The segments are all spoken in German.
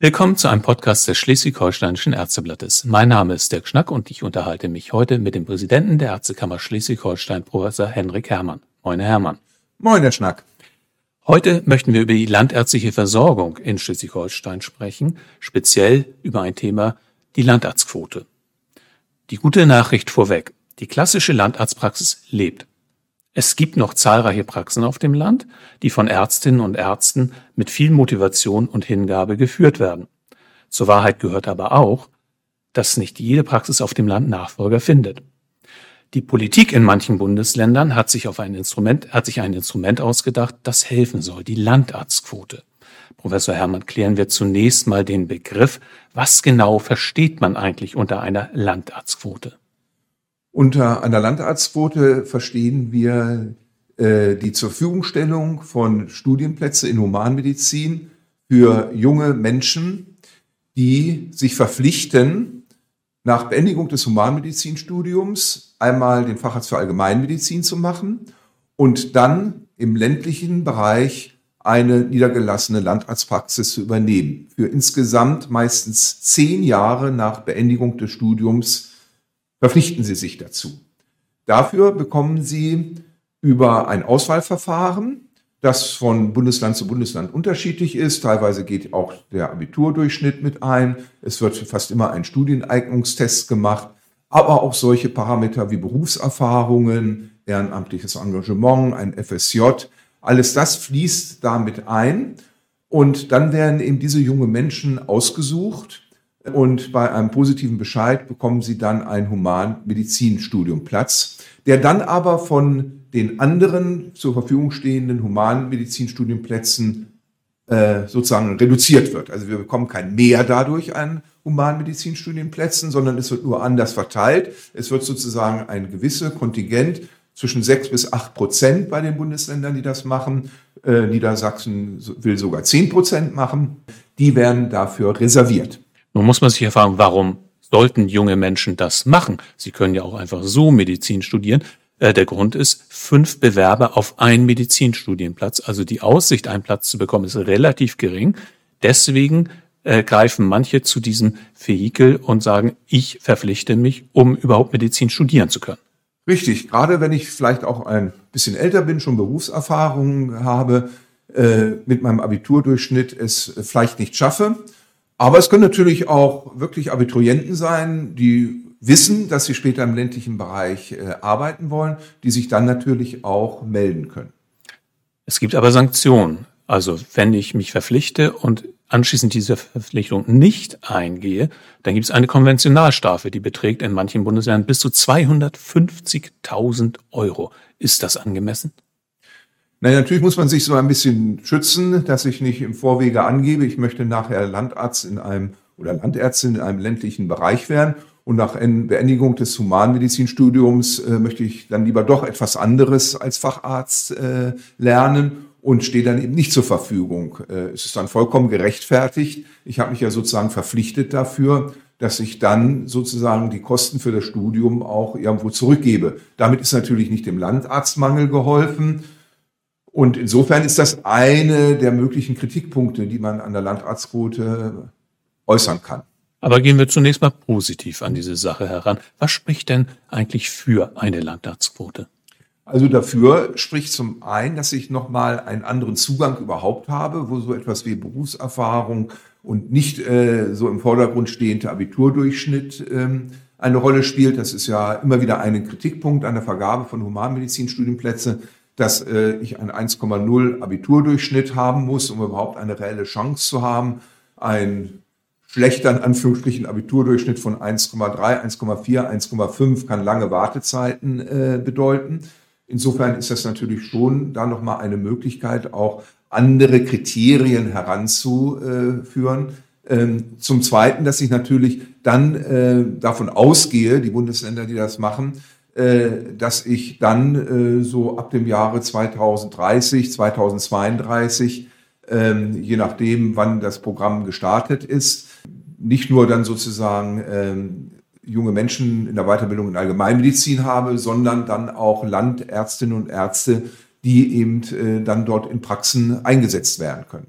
Willkommen zu einem Podcast des Schleswig-Holsteinischen Ärzteblattes. Mein Name ist Dirk Schnack und ich unterhalte mich heute mit dem Präsidenten der Ärztekammer Schleswig-Holstein, Professor Henrik Herrmann. Moin, Herr Hermann. Moin, Herr Schnack. Heute möchten wir über die landärztliche Versorgung in Schleswig-Holstein sprechen, speziell über ein Thema, die Landarztquote. Die gute Nachricht vorweg. Die klassische Landarztpraxis lebt. Es gibt noch zahlreiche Praxen auf dem Land, die von Ärztinnen und Ärzten mit viel Motivation und Hingabe geführt werden. Zur Wahrheit gehört aber auch, dass nicht jede Praxis auf dem Land Nachfolger findet. Die Politik in manchen Bundesländern hat sich auf ein Instrument, hat sich ein Instrument ausgedacht, das helfen soll, die Landarztquote. Professor Hermann, klären wir zunächst mal den Begriff. Was genau versteht man eigentlich unter einer Landarztquote? Unter einer Landarztquote verstehen wir äh, die zur Verfügungstellung von Studienplätzen in Humanmedizin für junge Menschen, die sich verpflichten, nach Beendigung des Humanmedizinstudiums einmal den Facharzt für Allgemeinmedizin zu machen und dann im ländlichen Bereich eine niedergelassene Landarztpraxis zu übernehmen. Für insgesamt meistens zehn Jahre nach Beendigung des Studiums verpflichten Sie sich dazu. Dafür bekommen Sie über ein Auswahlverfahren, das von Bundesland zu Bundesland unterschiedlich ist. Teilweise geht auch der Abiturdurchschnitt mit ein. Es wird fast immer ein Studieneignungstest gemacht, aber auch solche Parameter wie Berufserfahrungen, ehrenamtliches Engagement, ein FSJ. Alles das fließt damit ein. Und dann werden eben diese jungen Menschen ausgesucht und bei einem positiven Bescheid bekommen Sie dann einen Humanmedizinstudiumplatz, der dann aber von den anderen zur Verfügung stehenden Humanmedizinstudienplätzen äh, sozusagen reduziert wird. Also wir bekommen kein Mehr dadurch an Humanmedizinstudienplätzen, sondern es wird nur anders verteilt. Es wird sozusagen ein gewisse Kontingent zwischen sechs bis acht Prozent bei den Bundesländern, die das machen. Äh, Niedersachsen will sogar zehn Prozent machen. Die werden dafür reserviert. Nun muss man sich ja fragen, warum sollten junge Menschen das machen? Sie können ja auch einfach so Medizin studieren. Äh, der Grund ist, fünf Bewerber auf einen Medizinstudienplatz. Also die Aussicht, einen Platz zu bekommen, ist relativ gering. Deswegen äh, greifen manche zu diesem Vehikel und sagen, ich verpflichte mich, um überhaupt Medizin studieren zu können. Richtig, gerade wenn ich vielleicht auch ein bisschen älter bin, schon Berufserfahrung habe, äh, mit meinem Abiturdurchschnitt es vielleicht nicht schaffe, aber es können natürlich auch wirklich Abiturienten sein, die wissen, dass sie später im ländlichen Bereich äh, arbeiten wollen, die sich dann natürlich auch melden können. Es gibt aber Sanktionen. Also wenn ich mich verpflichte und anschließend diese Verpflichtung nicht eingehe, dann gibt es eine Konventionalstrafe, die beträgt in manchen Bundesländern bis zu 250.000 Euro. Ist das angemessen? Naja, natürlich muss man sich so ein bisschen schützen, dass ich nicht im Vorwege angebe, ich möchte nachher Landarzt in einem oder Landärztin in einem ländlichen Bereich werden und nach Beendigung des Humanmedizinstudiums äh, möchte ich dann lieber doch etwas anderes als Facharzt äh, lernen und stehe dann eben nicht zur Verfügung. Äh, es ist dann vollkommen gerechtfertigt. Ich habe mich ja sozusagen verpflichtet dafür, dass ich dann sozusagen die Kosten für das Studium auch irgendwo zurückgebe. Damit ist natürlich nicht dem Landarztmangel geholfen, und insofern ist das eine der möglichen Kritikpunkte, die man an der Landarztquote äußern kann. Aber gehen wir zunächst mal positiv an diese Sache heran. Was spricht denn eigentlich für eine Landarztquote? Also dafür spricht zum einen, dass ich nochmal einen anderen Zugang überhaupt habe, wo so etwas wie Berufserfahrung und nicht äh, so im Vordergrund stehende Abiturdurchschnitt ähm, eine Rolle spielt. Das ist ja immer wieder ein Kritikpunkt an der Vergabe von Humanmedizinstudienplätzen dass äh, ich einen 1,0 Abiturdurchschnitt haben muss, um überhaupt eine reelle Chance zu haben. Ein schlechter, in Anführungsstrichen, Abiturdurchschnitt von 1,3, 1,4, 1,5 kann lange Wartezeiten äh, bedeuten. Insofern ist das natürlich schon da nochmal eine Möglichkeit, auch andere Kriterien heranzuführen. Ähm, zum Zweiten, dass ich natürlich dann äh, davon ausgehe, die Bundesländer, die das machen, dass ich dann äh, so ab dem Jahre 2030, 2032, ähm, je nachdem, wann das Programm gestartet ist, nicht nur dann sozusagen ähm, junge Menschen in der Weiterbildung in Allgemeinmedizin habe, sondern dann auch Landärztinnen und Ärzte, die eben äh, dann dort in Praxen eingesetzt werden können.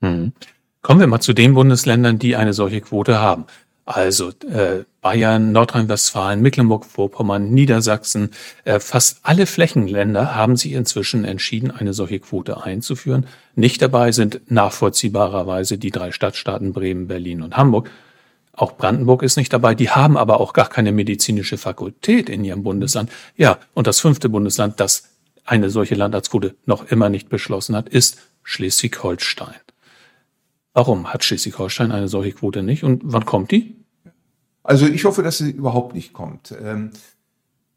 Mhm. Kommen wir mal zu den Bundesländern, die eine solche Quote haben. Also äh, Bayern, Nordrhein-Westfalen, Mecklenburg-Vorpommern, Niedersachsen, äh, fast alle Flächenländer haben sich inzwischen entschieden, eine solche Quote einzuführen. Nicht dabei sind nachvollziehbarerweise die drei Stadtstaaten Bremen, Berlin und Hamburg. Auch Brandenburg ist nicht dabei. Die haben aber auch gar keine medizinische Fakultät in ihrem Bundesland. Ja, und das fünfte Bundesland, das eine solche Landarztquote noch immer nicht beschlossen hat, ist Schleswig-Holstein. Warum hat Schleswig-Holstein eine solche Quote nicht und wann kommt die? Also ich hoffe, dass sie überhaupt nicht kommt. Ähm,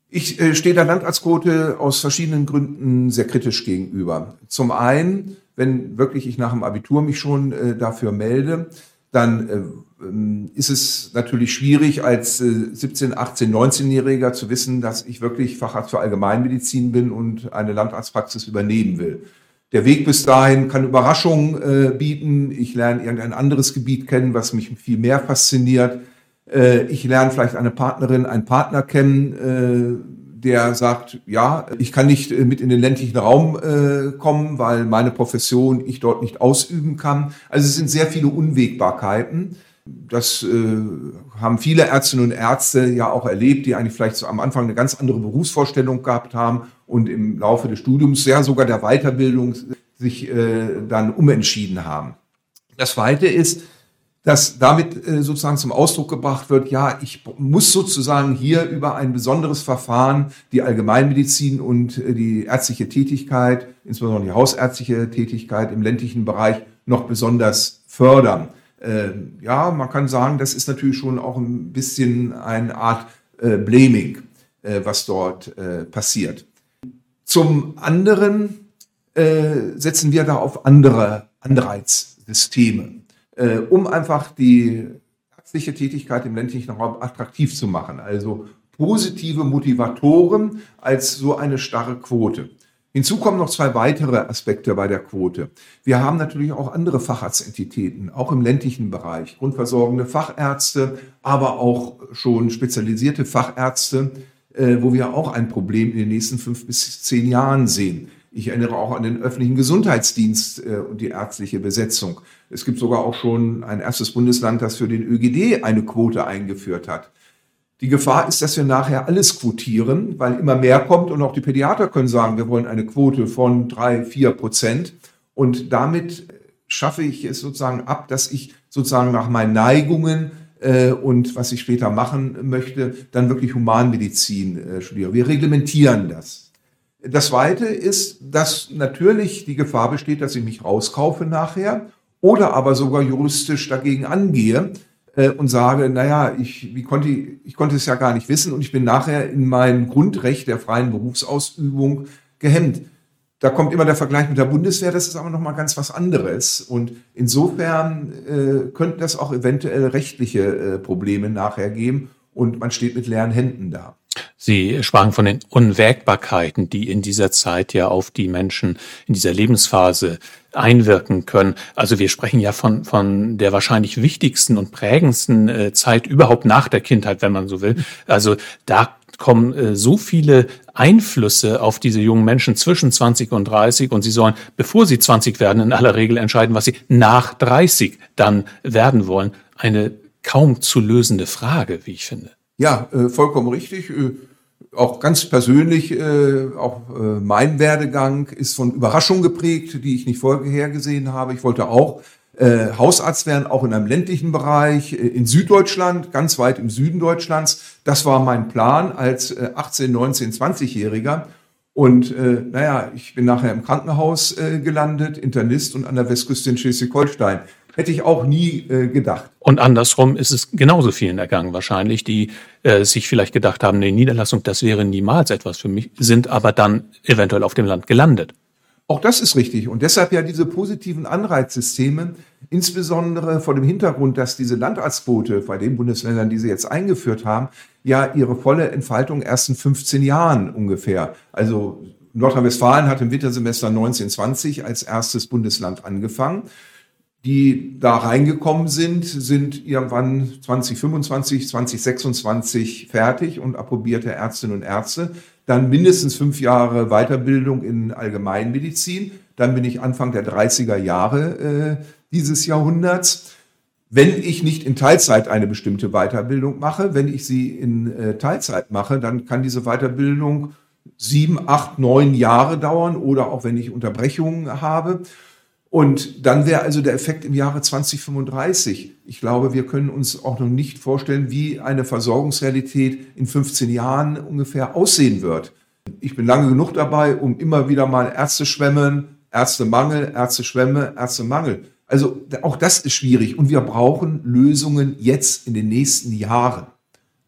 ich äh, stehe der Landarztquote aus verschiedenen Gründen sehr kritisch gegenüber. Zum einen, wenn wirklich ich nach dem Abitur mich schon äh, dafür melde, dann äh, ähm, ist es natürlich schwierig als 17, 18, 19-Jähriger zu wissen, dass ich wirklich Facharzt für Allgemeinmedizin bin und eine Landarztpraxis übernehmen will. Der Weg bis dahin kann Überraschungen äh, bieten. Ich lerne irgendein anderes Gebiet kennen, was mich viel mehr fasziniert. Äh, ich lerne vielleicht eine Partnerin, einen Partner kennen, äh, der sagt, ja, ich kann nicht äh, mit in den ländlichen Raum äh, kommen, weil meine Profession ich dort nicht ausüben kann. Also es sind sehr viele Unwägbarkeiten. Das äh, haben viele Ärztinnen und Ärzte ja auch erlebt, die eigentlich vielleicht so am Anfang eine ganz andere Berufsvorstellung gehabt haben und im Laufe des Studiums, ja sogar der Weiterbildung, sich äh, dann umentschieden haben. Das Zweite ist, dass damit äh, sozusagen zum Ausdruck gebracht wird, ja, ich muss sozusagen hier über ein besonderes Verfahren die Allgemeinmedizin und äh, die ärztliche Tätigkeit, insbesondere die hausärztliche Tätigkeit im ländlichen Bereich noch besonders fördern. Ähm, ja, man kann sagen, das ist natürlich schon auch ein bisschen eine Art äh, Blaming, äh, was dort äh, passiert. Zum anderen setzen wir da auf andere Anreizsysteme, um einfach die ärztliche Tätigkeit im ländlichen Raum attraktiv zu machen. Also positive Motivatoren als so eine starre Quote. Hinzu kommen noch zwei weitere Aspekte bei der Quote. Wir haben natürlich auch andere Facharztentitäten, auch im ländlichen Bereich, grundversorgende Fachärzte, aber auch schon spezialisierte Fachärzte, äh, wo wir auch ein Problem in den nächsten fünf bis zehn Jahren sehen. Ich erinnere auch an den öffentlichen Gesundheitsdienst äh, und die ärztliche Besetzung. Es gibt sogar auch schon ein erstes Bundesland, das für den ÖGD eine Quote eingeführt hat. Die Gefahr ist, dass wir nachher alles quotieren, weil immer mehr kommt und auch die Pädiater können sagen, wir wollen eine Quote von drei, vier Prozent. Und damit schaffe ich es sozusagen ab, dass ich sozusagen nach meinen Neigungen äh, und was ich später machen möchte, dann wirklich Humanmedizin äh, studiere. Wir reglementieren das. Das Zweite ist, dass natürlich die Gefahr besteht, dass ich mich rauskaufe nachher oder aber sogar juristisch dagegen angehe, äh, und sage, naja, ich, wie konnte, ich, konnte es ja gar nicht wissen und ich bin nachher in meinem Grundrecht der freien Berufsausübung gehemmt. Da kommt immer der Vergleich mit der Bundeswehr, das ist aber nochmal ganz was anderes. Und insofern äh, könnten das auch eventuell rechtliche äh, Probleme nachher geben und man steht mit leeren Händen da. Sie sprachen von den Unwägbarkeiten, die in dieser Zeit ja auf die Menschen in dieser Lebensphase einwirken können. Also wir sprechen ja von, von der wahrscheinlich wichtigsten und prägendsten äh, Zeit überhaupt nach der Kindheit, wenn man so will. Also da kommen äh, so viele Einflüsse auf diese jungen Menschen zwischen 20 und 30 und sie sollen, bevor sie 20 werden, in aller Regel entscheiden, was sie nach 30 dann werden wollen. Eine kaum zu lösende Frage, wie ich finde. Ja, äh, vollkommen richtig. Äh, auch ganz persönlich, äh, auch äh, mein Werdegang ist von Überraschung geprägt, die ich nicht vorher gesehen habe. Ich wollte auch äh, Hausarzt werden, auch in einem ländlichen Bereich, äh, in Süddeutschland, ganz weit im Süden Deutschlands. Das war mein Plan als äh, 18, 19, 20-Jähriger. Und äh, naja, ich bin nachher im Krankenhaus gelandet, Internist und an der Westküste in Schleswig-Holstein. Hätte ich auch nie äh, gedacht. Und andersrum ist es genauso vielen ergangen wahrscheinlich, die äh, sich vielleicht gedacht haben, eine Niederlassung, das wäre niemals etwas für mich, sind aber dann eventuell auf dem Land gelandet. Auch das ist richtig. Und deshalb ja diese positiven Anreizsysteme, insbesondere vor dem Hintergrund, dass diese Landarztquote bei den Bundesländern, die sie jetzt eingeführt haben, ja ihre volle Entfaltung erst in 15 Jahren ungefähr. Also Nordrhein-Westfalen hat im Wintersemester 1920 als erstes Bundesland angefangen die da reingekommen sind, sind irgendwann 2025, 2026 fertig und approbierte Ärztinnen und Ärzte. Dann mindestens fünf Jahre Weiterbildung in Allgemeinmedizin. Dann bin ich Anfang der 30er Jahre äh, dieses Jahrhunderts. Wenn ich nicht in Teilzeit eine bestimmte Weiterbildung mache, wenn ich sie in äh, Teilzeit mache, dann kann diese Weiterbildung sieben, acht, neun Jahre dauern oder auch wenn ich Unterbrechungen habe. Und dann wäre also der Effekt im Jahre 2035. Ich glaube, wir können uns auch noch nicht vorstellen, wie eine Versorgungsrealität in 15 Jahren ungefähr aussehen wird. Ich bin lange genug dabei, um immer wieder mal Ärzte schwemmen, Ärztemangel, Ärzte Ärztemangel. Also auch das ist schwierig und wir brauchen Lösungen jetzt in den nächsten Jahren.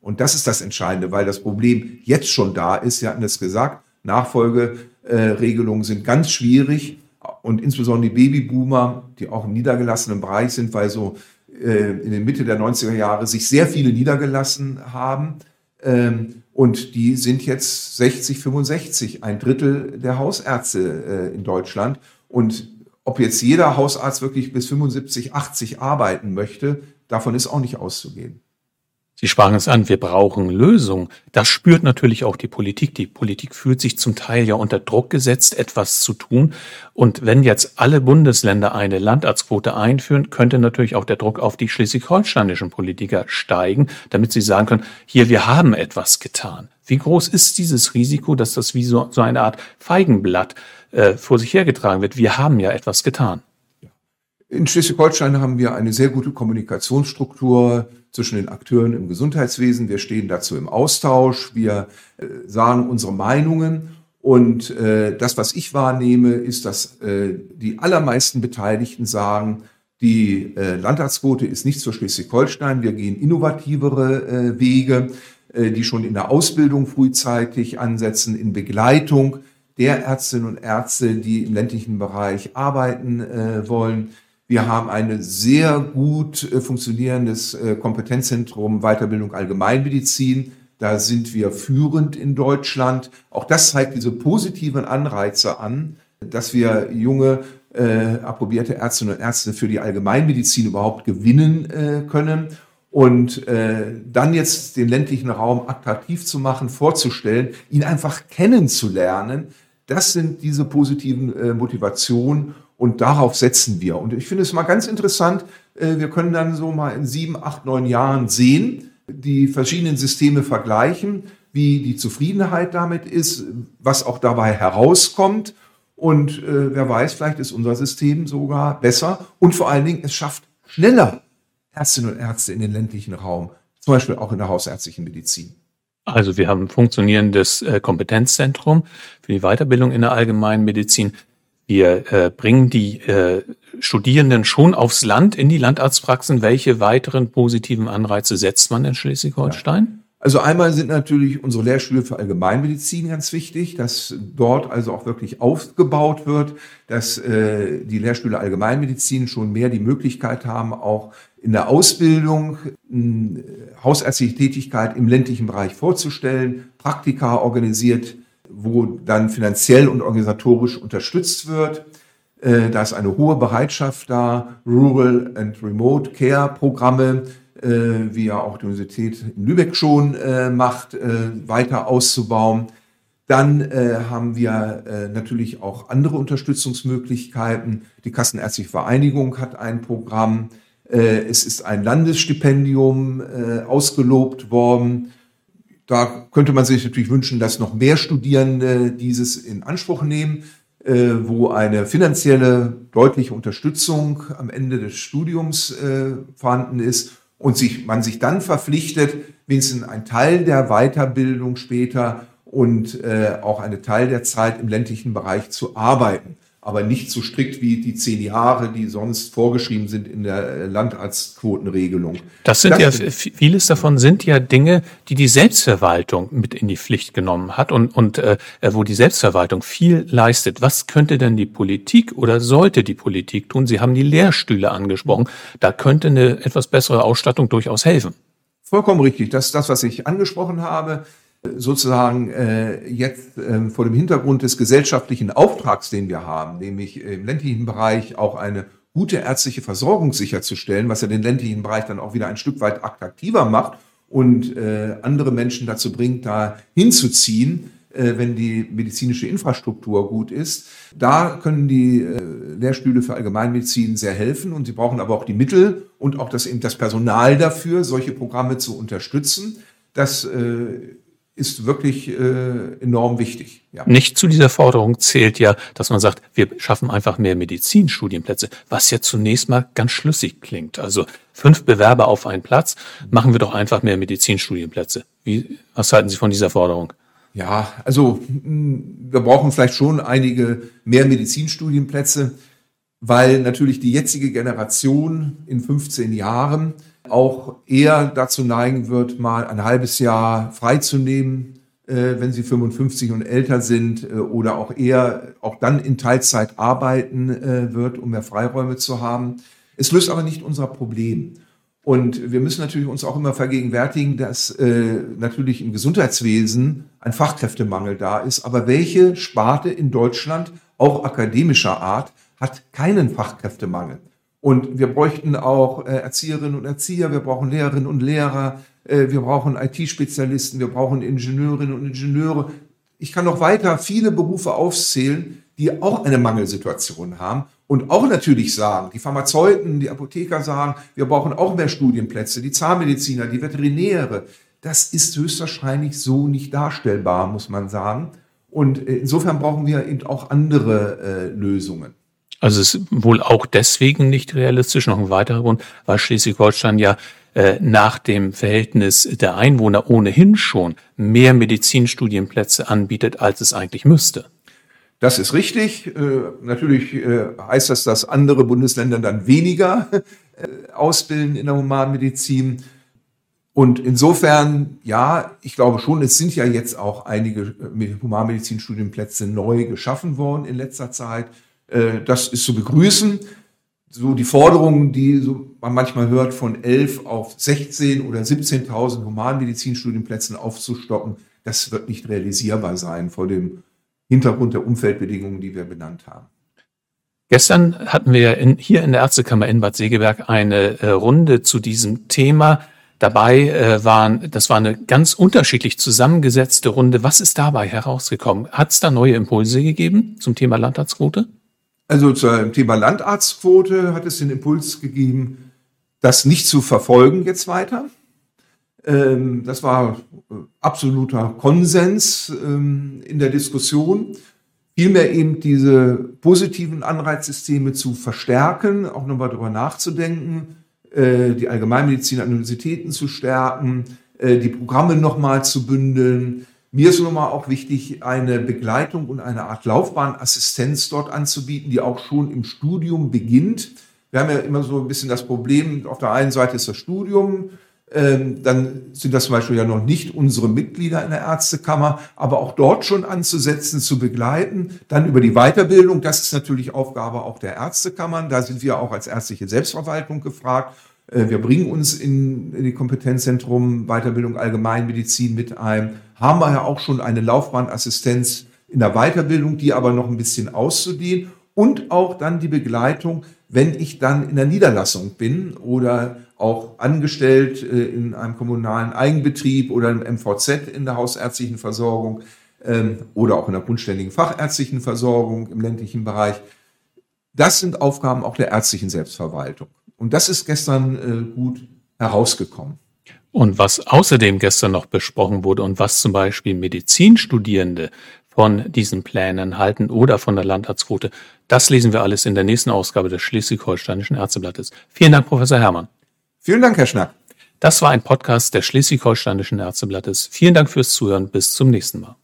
Und das ist das Entscheidende, weil das Problem jetzt schon da ist. Sie hatten es gesagt, Nachfolgeregelungen sind ganz schwierig und insbesondere die Babyboomer, die auch im niedergelassenen Bereich sind, weil so äh, in der Mitte der 90er Jahre sich sehr viele niedergelassen haben. Ähm, und die sind jetzt 60, 65, ein Drittel der Hausärzte äh, in Deutschland. Und ob jetzt jeder Hausarzt wirklich bis 75, 80 arbeiten möchte, davon ist auch nicht auszugehen. Sie sprachen es an, wir brauchen Lösungen. Das spürt natürlich auch die Politik. Die Politik fühlt sich zum Teil ja unter Druck gesetzt, etwas zu tun. Und wenn jetzt alle Bundesländer eine Landarztquote einführen, könnte natürlich auch der Druck auf die schleswig-holsteinischen Politiker steigen, damit sie sagen können, hier, wir haben etwas getan. Wie groß ist dieses Risiko, dass das wie so, so eine Art Feigenblatt äh, vor sich hergetragen wird? Wir haben ja etwas getan. In Schleswig-Holstein haben wir eine sehr gute Kommunikationsstruktur zwischen den Akteuren im Gesundheitswesen. Wir stehen dazu im Austausch. Wir äh, sagen unsere Meinungen. Und äh, das, was ich wahrnehme, ist, dass äh, die allermeisten Beteiligten sagen, die äh, Landarztquote ist nicht für Schleswig-Holstein. Wir gehen innovativere äh, Wege, äh, die schon in der Ausbildung frühzeitig ansetzen, in Begleitung der Ärztinnen und Ärzte, die im ländlichen Bereich arbeiten äh, wollen. Wir haben ein sehr gut äh, funktionierendes äh, Kompetenzzentrum Weiterbildung Allgemeinmedizin. Da sind wir führend in Deutschland. Auch das zeigt diese positiven Anreize an, dass wir junge, äh, approbierte Ärztinnen und Ärzte für die Allgemeinmedizin überhaupt gewinnen äh, können. Und äh, dann jetzt den ländlichen Raum attraktiv zu machen, vorzustellen, ihn einfach kennenzulernen, das sind diese positiven äh, Motivationen und darauf setzen wir. Und ich finde es mal ganz interessant, äh, wir können dann so mal in sieben, acht, neun Jahren sehen, die verschiedenen Systeme vergleichen, wie die Zufriedenheit damit ist, was auch dabei herauskommt. Und äh, wer weiß, vielleicht ist unser System sogar besser. Und vor allen Dingen, es schafft schneller Ärztinnen und Ärzte in den ländlichen Raum, zum Beispiel auch in der hausärztlichen Medizin. Also wir haben ein funktionierendes äh, Kompetenzzentrum für die Weiterbildung in der allgemeinen Medizin. Wir äh, bringen die äh, Studierenden schon aufs Land in die Landarztpraxen. Welche weiteren positiven Anreize setzt man in Schleswig-Holstein? Ja. Also einmal sind natürlich unsere Lehrstühle für Allgemeinmedizin ganz wichtig, dass dort also auch wirklich aufgebaut wird, dass äh, die Lehrstühle Allgemeinmedizin schon mehr die Möglichkeit haben, auch in der Ausbildung äh, hausärztliche Tätigkeit im ländlichen Bereich vorzustellen, Praktika organisiert wo dann finanziell und organisatorisch unterstützt wird. Äh, da ist eine hohe Bereitschaft da, Rural and Remote Care Programme, äh, wie ja auch die Universität in Lübeck schon äh, macht, weiter auszubauen. Dann äh, haben wir äh, natürlich auch andere Unterstützungsmöglichkeiten. Die Kassenärztliche Vereinigung hat ein Programm. Äh, es ist ein Landesstipendium ausgelobt worden da könnte man sich natürlich wünschen, dass noch mehr Studierende dieses in Anspruch nehmen, äh, wo eine finanzielle deutliche Unterstützung am Ende des Studiums äh, vorhanden ist und sich, man sich dann verpflichtet, wenigstens ein Teil der Weiterbildung später und äh, auch eine Teil der Zeit im ländlichen Bereich zu arbeiten aber nicht so strikt wie die zehn Jahre, die sonst vorgeschrieben sind in der äh, Landarztquotenregelung. Das sind das ja, vieles davon sind ja Dinge, die die Selbstverwaltung mit in die Pflicht genommen hat und, und äh, wo die Selbstverwaltung viel leistet. Was könnte denn die Politik oder sollte die Politik tun? Sie haben die Lehrstühle angesprochen. Da könnte eine etwas bessere Ausstattung durchaus helfen. Vollkommen richtig. Das ist das, was ich angesprochen habe sozusagen äh, jetzt äh, vor dem Hintergrund des gesellschaftlichen Auftrags, den wir haben, nämlich im ländlichen Bereich auch eine gute ärztliche Versorgung sicherzustellen, was ja den ländlichen Bereich dann auch wieder ein Stück weit attraktiver macht und äh, andere Menschen dazu bringt, da hinzuziehen, äh, wenn die medizinische Infrastruktur gut ist. Da können die äh, Lehrstühle für Allgemeinmedizin sehr helfen und sie brauchen aber auch die Mittel und auch das, das Personal dafür, solche Programme zu unterstützen. Das äh, ist wirklich äh, enorm wichtig. Ja. Nicht zu dieser Forderung zählt ja, dass man sagt, wir schaffen einfach mehr Medizinstudienplätze, was ja zunächst mal ganz schlüssig klingt. Also fünf Bewerber auf einen Platz, machen wir doch einfach mehr Medizinstudienplätze. Wie, was halten Sie von dieser Forderung? Ja, also hm, wir brauchen vielleicht schon einige mehr Medizinstudienplätze, weil natürlich die jetzige Generation in 15 Jahren auch eher dazu neigen wird, mal ein halbes Jahr freizunehmen, äh, wenn sie 55 und älter sind äh, oder auch eher auch dann in Teilzeit arbeiten äh, wird, um mehr Freiräume zu haben. Es löst aber nicht unser Problem. Und wir müssen natürlich uns auch immer vergegenwärtigen, dass äh, natürlich im Gesundheitswesen ein Fachkräftemangel da ist. Aber welche Sparte in Deutschland, auch akademischer Art, hat keinen Fachkräftemangel? Und wir bräuchten auch äh, Erzieherinnen und Erzieher, wir brauchen Lehrerinnen und Lehrer, äh, wir brauchen IT-Spezialisten, wir brauchen Ingenieurinnen und Ingenieure. Ich kann noch weiter viele Berufe aufzählen, die auch eine Mangelsituation haben und auch natürlich sagen, die Pharmazeuten, die Apotheker sagen, wir brauchen auch mehr Studienplätze, die Zahnmediziner, die Veterinäre. Das ist höchstwahrscheinlich so nicht darstellbar, muss man sagen. Und äh, insofern brauchen wir eben auch andere äh, Lösungen. Also es ist wohl auch deswegen nicht realistisch. Noch ein weiterer Grund, weil Schleswig-Holstein ja äh, nach dem Verhältnis der Einwohner ohnehin schon mehr Medizinstudienplätze anbietet, als es eigentlich müsste. Das ist richtig. Äh, natürlich äh, heißt das, dass andere Bundesländer dann weniger äh, ausbilden in der Humanmedizin. Und insofern, ja, ich glaube schon, es sind ja jetzt auch einige äh, Humanmedizinstudienplätze neu geschaffen worden in letzter Zeit. Äh, das ist zu begrüßen. So die Forderungen, die man manchmal hört, von 11 auf 16 oder 17.000 Humanmedizinstudienplätzen aufzustocken, das wird nicht realisierbar sein vor dem Hintergrund der Umfeldbedingungen, die wir benannt haben. Gestern hatten wir in, hier in der Ärztekammer in Bad Segeberg eine äh, Runde zu diesem Thema. Dabei äh, waren, das war eine ganz unterschiedlich zusammengesetzte Runde. Was ist dabei herausgekommen? Hat es da neue Impulse gegeben zum Thema Landtagsquote? Also zum Thema Landarztquote hat es den Impuls gegeben, das nicht zu verfolgen jetzt weiter. Ähm, das war äh, absoluter Konsens ähm, in der Diskussion. Vielmehr eben diese positiven Anreizsysteme zu verstärken, auch nochmal darüber nachzudenken, äh, die Allgemeinmedizin an Universitäten zu stärken, äh, die Programme nochmal zu bündeln, mir ist nochmal auch wichtig, eine Begleitung und eine Art Laufbahnassistenz dort anzubieten, die auch schon im Studium beginnt. Wir haben ja immer so ein bisschen das Problem, auf der einen Seite ist das Studium, ähm, dann sind das zum Beispiel ja noch nicht unsere Mitglieder in der Ärztekammer, aber auch dort schon anzusetzen, zu begleiten. Dann über die Weiterbildung, das ist natürlich Aufgabe auch der Ärztekammern. Da sind wir auch als ärztliche Selbstverwaltung gefragt. Äh, wir bringen uns in, in die Kompetenzzentrum Weiterbildung Allgemeinmedizin mit ein haben wir ja auch schon eine Laufbahnassistenz in der Weiterbildung, die aber noch ein bisschen auszudehnen und auch dann die Begleitung, wenn ich dann in der Niederlassung bin oder auch angestellt äh, in einem kommunalen Eigenbetrieb oder im MVZ in der hausärztlichen Versorgung ähm, oder auch in der grundständigen fachärztlichen Versorgung im ländlichen Bereich. Das sind Aufgaben auch der ärztlichen Selbstverwaltung. Und das ist gestern äh, gut herausgekommen. Und was außerdem gestern noch besprochen wurde und was zum Beispiel Medizinstudierende von diesen Plänen halten oder von der Landarztquote, das lesen wir alles in der nächsten Ausgabe des Schleswig-Holsteinischen Ärzteblattes. Vielen Dank, Professor Herrmann. Vielen Dank, Herr Schnack. Das war ein Podcast des Schleswig-Holsteinischen Ärzteblattes. Vielen Dank fürs Zuhören. Bis zum nächsten Mal.